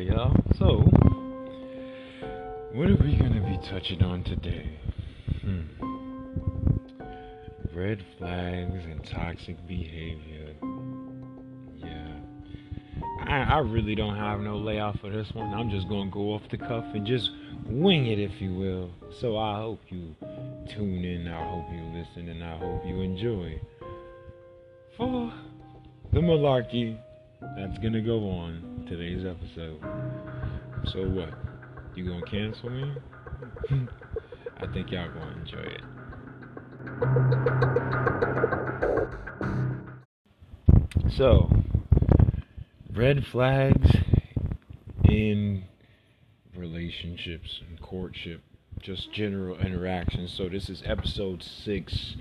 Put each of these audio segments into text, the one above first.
Y'all. So, what are we going to be touching on today? Hmm. Red flags and toxic behavior. Yeah. I, I really don't have no layout for this one. I'm just going to go off the cuff and just wing it, if you will. So, I hope you tune in. I hope you listen and I hope you enjoy. For the malarkey that's gonna go on today's episode. So what? You gonna cancel me? I think y'all gonna enjoy it. So, red flags in relationships and courtship, just general interactions. So this is episode six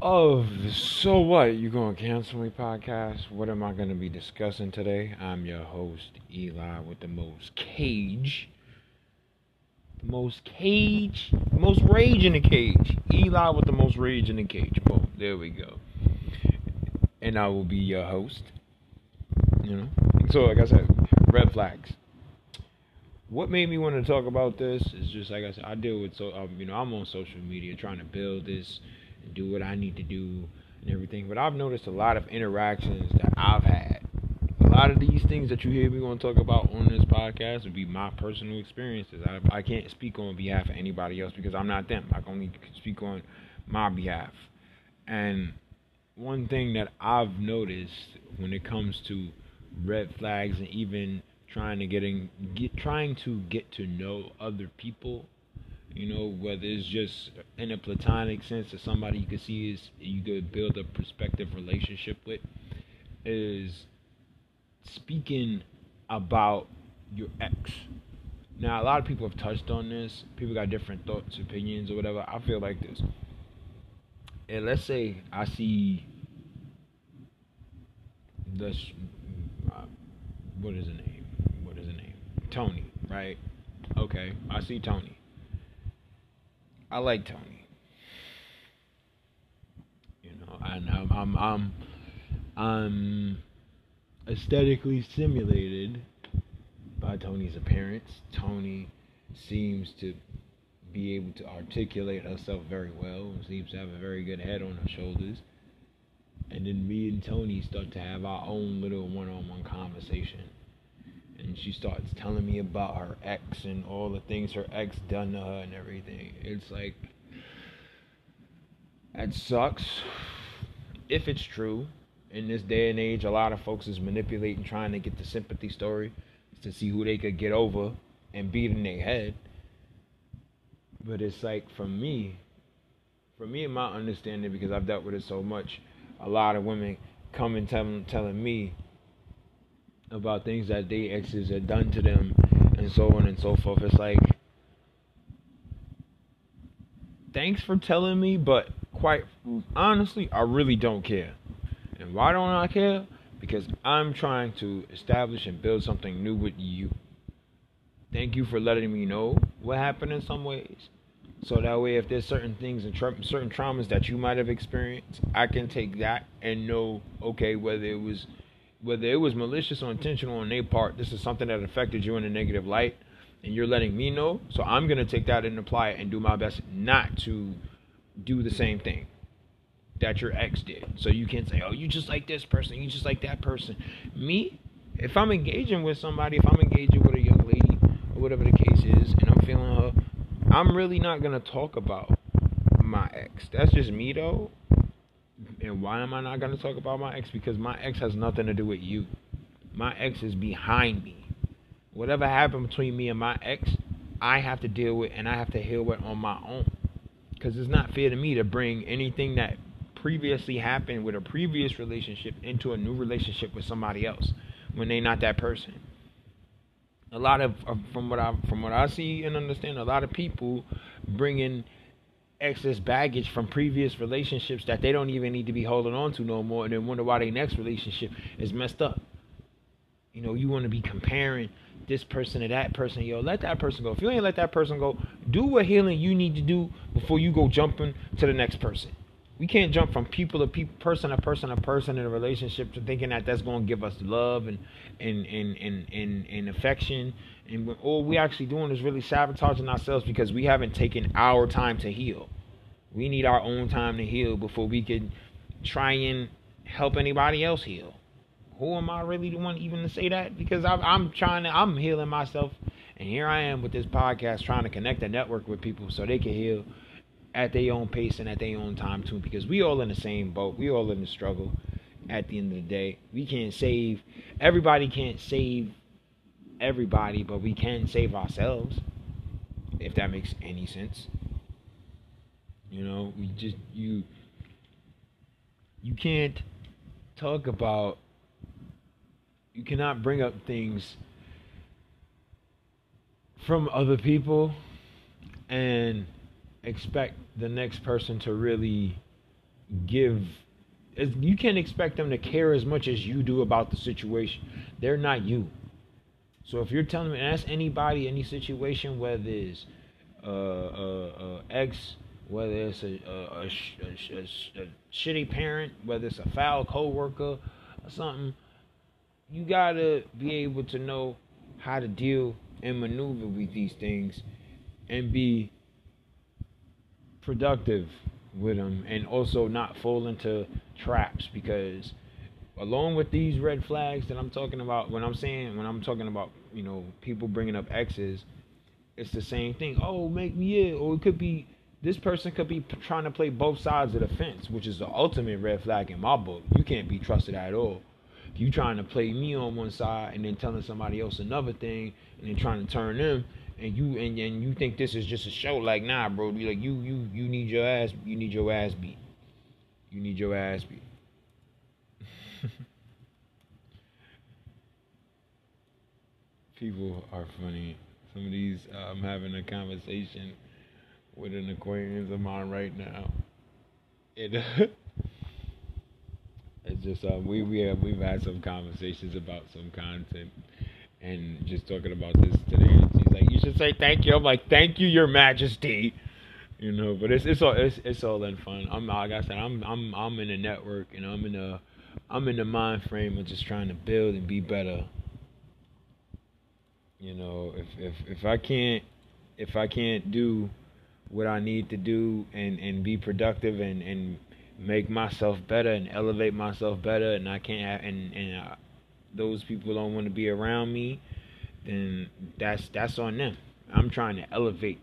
of So What You Gonna Cancel Me podcast. What am I gonna be discussing today? I'm your host, Eli, with the most cage. The most cage, the most rage in the cage. Eli with the most rage in the cage. Boom, there we go. And I will be your host. You know? So, like I said, red flags. What made me want to talk about this is just like I said, I deal with so um, you know I'm on social media trying to build this do what I need to do and everything. But I've noticed a lot of interactions that I've had. A lot of these things that you hear me going to talk about on this podcast would be my personal experiences. I, I can't speak on behalf of anybody else because I'm not them. I can only speak on my behalf. And one thing that I've noticed when it comes to red flags and even trying to getting get trying to get to know other people you know, whether it's just in a platonic sense or somebody you could see is you could build a prospective relationship with, is speaking about your ex. Now, a lot of people have touched on this. People got different thoughts, opinions, or whatever. I feel like this. And let's say I see this. Uh, what is the name? What is the name? Tony, right? Okay, I see Tony I like Tony. You know, and I'm I'm I'm, I'm aesthetically stimulated by Tony's appearance. Tony seems to be able to articulate herself very well. Seems to have a very good head on her shoulders. And then me and Tony start to have our own little one-on-one conversation and she starts telling me about her ex and all the things her ex done to her and everything. It's like that sucks. If it's true, in this day and age, a lot of folks is manipulating, trying to get the sympathy story to see who they could get over and beat in their head. But it's like for me, for me and my understanding, because I've dealt with it so much, a lot of women come and tell, telling me about things that they exes had done to them and so on and so forth. It's like, thanks for telling me, but quite honestly, I really don't care. And why don't I care? Because I'm trying to establish and build something new with you. Thank you for letting me know what happened in some ways. So that way, if there's certain things and tra- certain traumas that you might have experienced, I can take that and know, okay, whether it was whether it was malicious or intentional on their part, this is something that affected you in a negative light, and you're letting me know. So I'm gonna take that and apply it and do my best not to do the same thing that your ex did. So you can't say, "Oh, you just like this person, you just like that person." Me, if I'm engaging with somebody, if I'm engaging with a young lady or whatever the case is, and I'm feeling her, I'm really not gonna talk about my ex. That's just me though. And why am I not going to talk about my ex? Because my ex has nothing to do with you. My ex is behind me. Whatever happened between me and my ex, I have to deal with and I have to heal with on my own. Because it's not fair to me to bring anything that previously happened with a previous relationship into a new relationship with somebody else when they're not that person. A lot of from what I from what I see and understand, a lot of people bring in excess baggage from previous relationships that they don't even need to be holding on to no more and then wonder why their next relationship is messed up. You know, you want to be comparing this person to that person. Yo, let that person go. If you ain't let that person go, do what healing you need to do before you go jumping to the next person. We can't jump from people to people, person to person to person in a relationship to thinking that that's going to give us love and and and and and, and affection. And all we actually doing is really sabotaging ourselves because we haven't taken our time to heal. We need our own time to heal before we can try and help anybody else heal. Who am I really the one even to say that? Because I'm, I'm trying to, I'm healing myself, and here I am with this podcast trying to connect a network with people so they can heal at their own pace and at their own time too. Because we all in the same boat. We all in the struggle. At the end of the day, we can't save everybody. Can't save everybody, but we can save ourselves. If that makes any sense. You know, we just you you can't talk about you cannot bring up things from other people and expect the next person to really give you can't expect them to care as much as you do about the situation. They're not you. So if you're telling me ask anybody any situation whether it's uh, uh, uh, ex whether it's a, a, a, a, shitty parent, whether it's a foul coworker or something, you gotta be able to know how to deal and maneuver with these things and be productive with them and also not fall into traps because along with these red flags that I'm talking about when I'm saying when I'm talking about you know people bringing up exes it's the same thing oh make me yeah or it could be this person could be trying to play both sides of the fence, which is the ultimate red flag in my book. You can't be trusted at all. You trying to play me on one side and then telling somebody else another thing and then trying to turn them and you and, and you think this is just a show, like nah, bro. Be like you you you need your ass you need your ass beat. You need your ass beat. People are funny. Some of these, uh, I'm having a conversation with an acquaintance of mine right now. It it's just uh, we we have we've had some conversations about some content and just talking about this today. Like, "You should say thank you." I'm like, "Thank you, Your Majesty." You know, but it's it's all it's it's all in fun. I'm like I said, I'm I'm I'm in a network and I'm in a I'm in the mind frame of just trying to build and be better. You know, if if if I can't if I can't do what I need to do and and be productive and and make myself better and elevate myself better and I can't have and and uh, those people don't want to be around me then that's that's on them I'm trying to elevate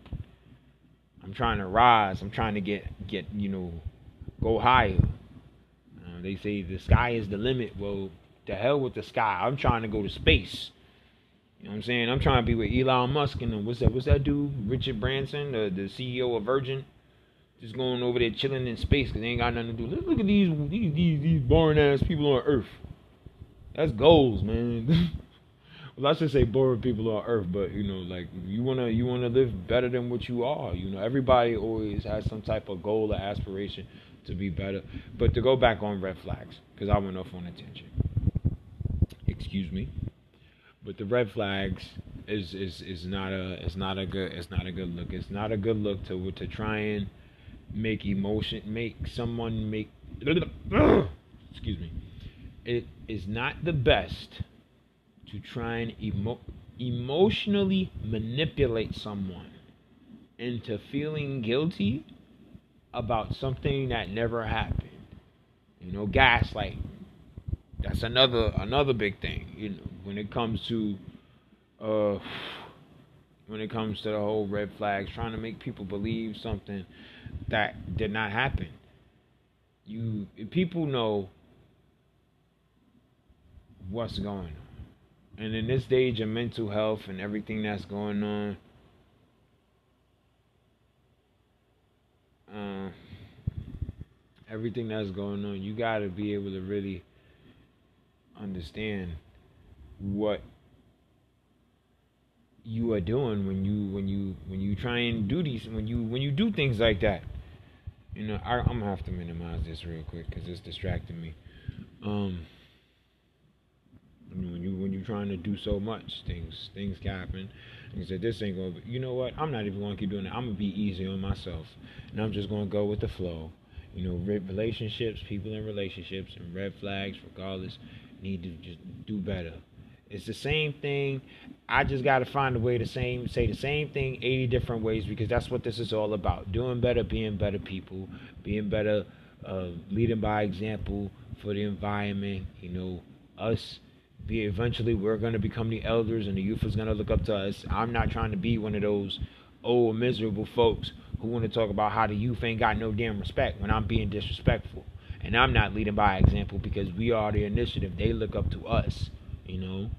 I'm trying to rise I'm trying to get get you know go higher uh, they say the sky is the limit well the hell with the sky I'm trying to go to space you know what I'm saying? I'm trying to be with Elon Musk and what's that? What's that dude? Richard Branson, the, the CEO of Virgin, just going over there chilling in space because they ain't got nothing to do. Look, look at these these these, these boring ass people on Earth. That's goals, man. well, I should say boring people on Earth, but you know, like you wanna you wanna live better than what you are. You know, everybody always has some type of goal or aspiration to be better. But to go back on red flags, because I went off on attention. Excuse me. But the red flags is is is not a it's not a good it's not a good look. It's not a good look to to try and make emotion make someone make excuse me. It is not the best to try and emo- emotionally manipulate someone into feeling guilty about something that never happened. You know, gaslight that's another another big thing. You know, when it comes to uh, when it comes to the whole red flags, trying to make people believe something that did not happen. You people know what's going on. And in this stage of mental health and everything that's going on, uh, everything that's going on, you got to be able to really understand what you are doing when you when you when you try and do these when you when you do things like that. You know I, am gonna have to minimize this real quick because it's distracting me. Um when you when you're trying to do so much things things happen and you said this ain't gonna be you know what i'm not even gonna keep doing it i'm gonna be easy on myself and i'm just gonna go with the flow You know, relationships, people in relationships, and red flags, regardless, need to just do better. It's the same thing. I just got to find a way to same say the same thing 80 different ways because that's what this is all about. Doing better, being better people, being better, uh, leading by example for the environment. You know, us. Be eventually we're going to become the elders and the youth is going to look up to us. I'm not trying to be one of those old miserable folks who want to talk about how the youth ain't got no damn respect when I'm being disrespectful. And I'm not leading by example because we are the initiative. They look up to us, you know.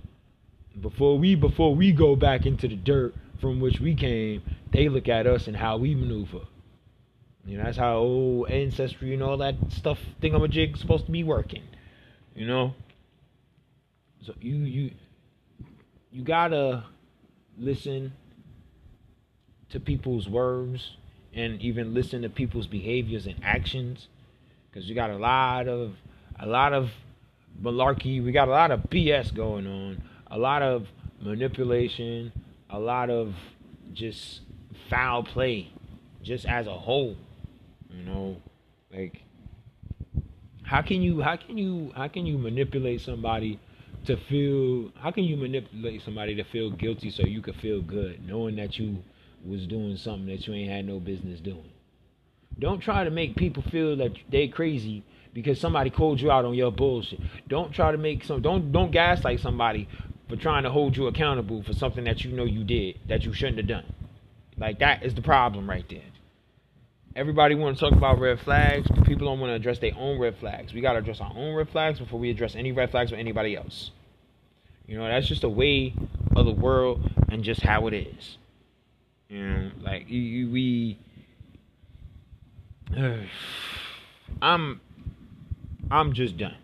Before we before we go back into the dirt from which we came, they look at us and how we maneuver. You know, that's how old ancestry and all that stuff thingamajig supposed to be working. You know? So you you you gotta listen to people's words and even listen to people's behaviors and actions. Because you got a lot of a lot of malarkey. We got a lot of bs going on. A lot of manipulation. A lot of just foul play just as a whole you know? Like how can you how can you how can you manipulate somebody to feel how can you manipulate somebody to feel guilty so you could feel good knowing that you was doing something that you ain't had no business doing. Don't try to make people feel that they crazy because somebody called you out on your bullshit. Don't try to make some don't don't gaslight somebody for trying to hold you accountable for something that you know you did that you shouldn't have done. Like that is the problem right there. Everybody want to talk about red flags, but people don't want to address their own red flags. We got to address our own red flags before we address any red flags with anybody else. You know, that's just a way of the world and just how it is. You know, like we. Uh, I'm. I'm just done.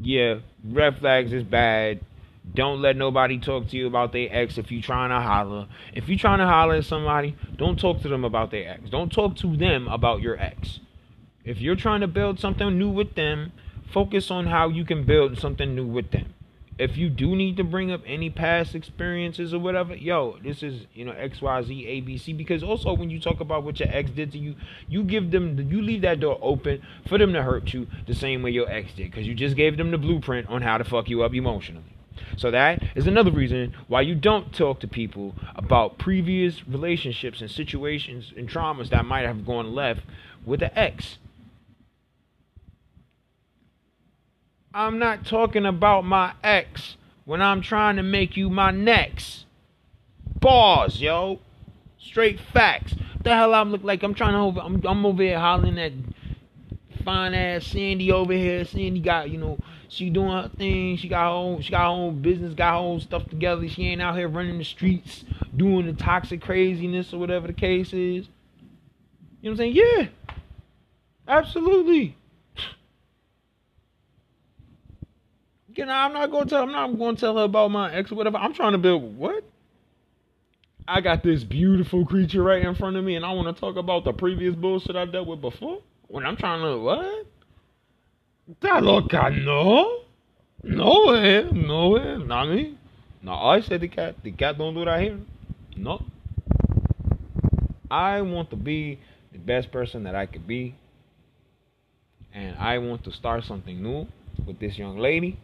Yeah, red flags is bad. Don't let nobody talk to you about their ex if you're trying to holler. If you're trying to holler at somebody, don't talk to them about their ex. Don't talk to them about your ex. If you're trying to build something new with them, focus on how you can build something new with them if you do need to bring up any past experiences or whatever, yo, this is you know X Y Z A B C. Because also when you talk about what your ex did to you, you give them you leave that door open for them to hurt you the same way your ex did, because you just gave them the blueprint on how to fuck you up emotionally. So that is another reason why you don't talk to people about previous relationships and situations and traumas that might have gone left with the ex I'm not talking about my ex when I'm trying to make you my next. Bars, yo. Straight facts. The hell I look like? I'm trying to over. I'm, I'm over here hollering at fine ass Sandy over here. Sandy got you know she doing her thing. She got her own. She got her own business. Got her own stuff together. She ain't out here running the streets doing the toxic craziness or whatever the case is. You know what I'm saying? Yeah. Absolutely. You know, I'm not gonna tell. I'm not gonna tell her about my ex or whatever. I'm trying to build what? I got this beautiful creature right in front of me, and I want to talk about the previous bullshit I dealt with before. When I'm trying to what? That loca no, no way, no way, not me. No, I said the cat. The cat don't do that here. No. I want to be the best person that I could be, and I want to start something new with this young lady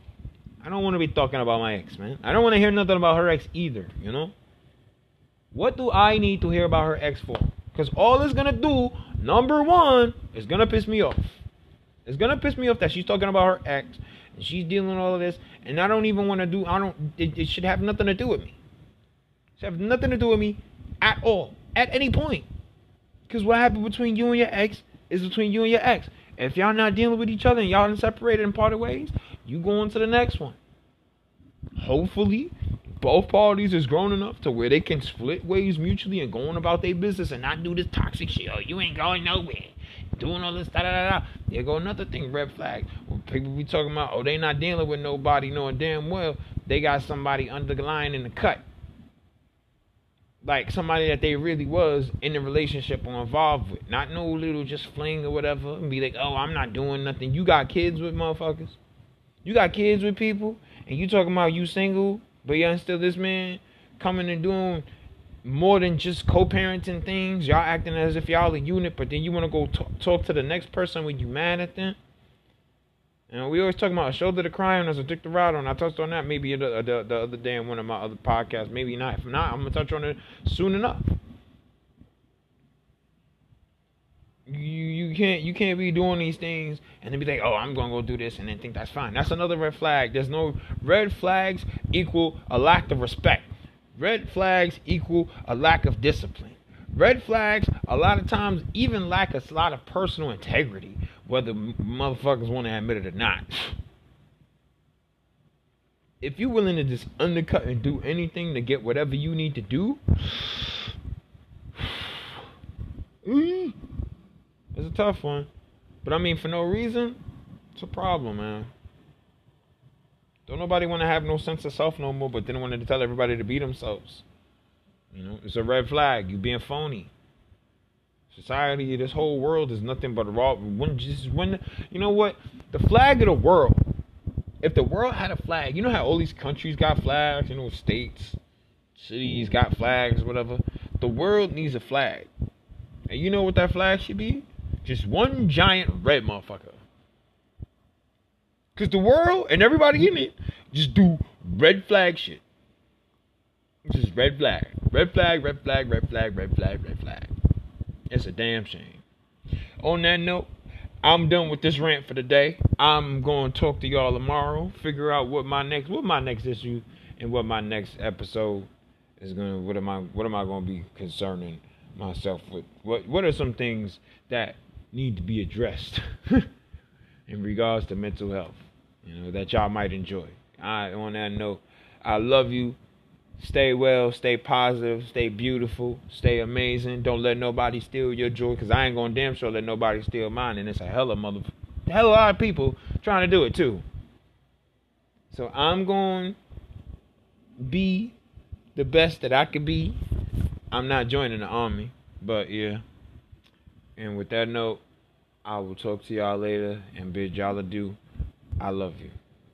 I don't want to be talking about my ex, man. I don't want to hear nothing about her ex either, you know? What do I need to hear about her ex for? Because all it's going to do, number one, is going to piss me off. It's going to piss me off that she's talking about her ex and she's dealing with all of this. And I don't even want to do, I don't, it, it should have nothing to do with me. It should have nothing to do with me at all, at any point. Because what happened between you and your ex is between you and your ex. If y'all not dealing with each other and y'all separated and parted ways, you go on to the next one. Hopefully, both parties is grown enough to where they can split ways mutually and go on about their business and not do this toxic shit. Oh, you ain't going nowhere. Doing all this da da da da. There go another thing, red flag. When people be talking about, oh, they not dealing with nobody, knowing damn well they got somebody under the line in the cut. Like somebody that they really was in the relationship or involved with. Not no little just fling or whatever. And be like, oh, I'm not doing nothing. You got kids with motherfuckers. You got kids with people, and you talking about you single, but y'all still this man coming and doing more than just co-parenting things. Y'all acting as if y'all a unit, but then you want to go talk, talk to the next person when you mad at them. And we always talking about a shoulder to cry on as a dick to ride on. I touched on that maybe the, the, the other day in one of my other podcasts. Maybe not. If not, I'm gonna touch on it soon enough. You you can't you can't be doing these things and then be like, oh, I'm gonna go do this and then think that's fine. That's another red flag. There's no red flags equal a lack of respect. Red flags equal a lack of discipline. Red flags, a lot of times, even lack a lot of personal integrity, whether motherfuckers want to admit it or not. If you're willing to just undercut and do anything to get whatever you need to do, mm, it's a tough one. But I mean, for no reason, it's a problem, man. Don't nobody want to have no sense of self no more, but then wanted to tell everybody to be themselves. You know, it's a red flag. You being phony. Society, this whole world is nothing but raw. When just when you know what, the flag of the world. If the world had a flag, you know how all these countries got flags, you know, states, cities got flags, whatever. The world needs a flag, and you know what that flag should be? Just one giant red motherfucker. Cause the world and everybody in it just do red flag shit. Just red flag. Red flag, red flag, red flag, red flag, red flag. It's a damn shame. On that note, I'm done with this rant for the day. I'm going to talk to y'all tomorrow. Figure out what my next what my next issue and what my next episode is gonna what am I what am I gonna be concerning myself with? What what are some things that need to be addressed in regards to mental health? you know, that y'all might enjoy. I on that note, I love you. Stay well, stay positive, stay beautiful, stay amazing. Don't let nobody steal your joy, cause I ain't gonna damn sure let nobody steal mine. And it's a hell of mother, hell of a lot of people trying to do it too. So I'm going be the best that I could be. I'm not joining the army, but yeah. And with that note, I will talk to y'all later and bid y'all adieu. I love you.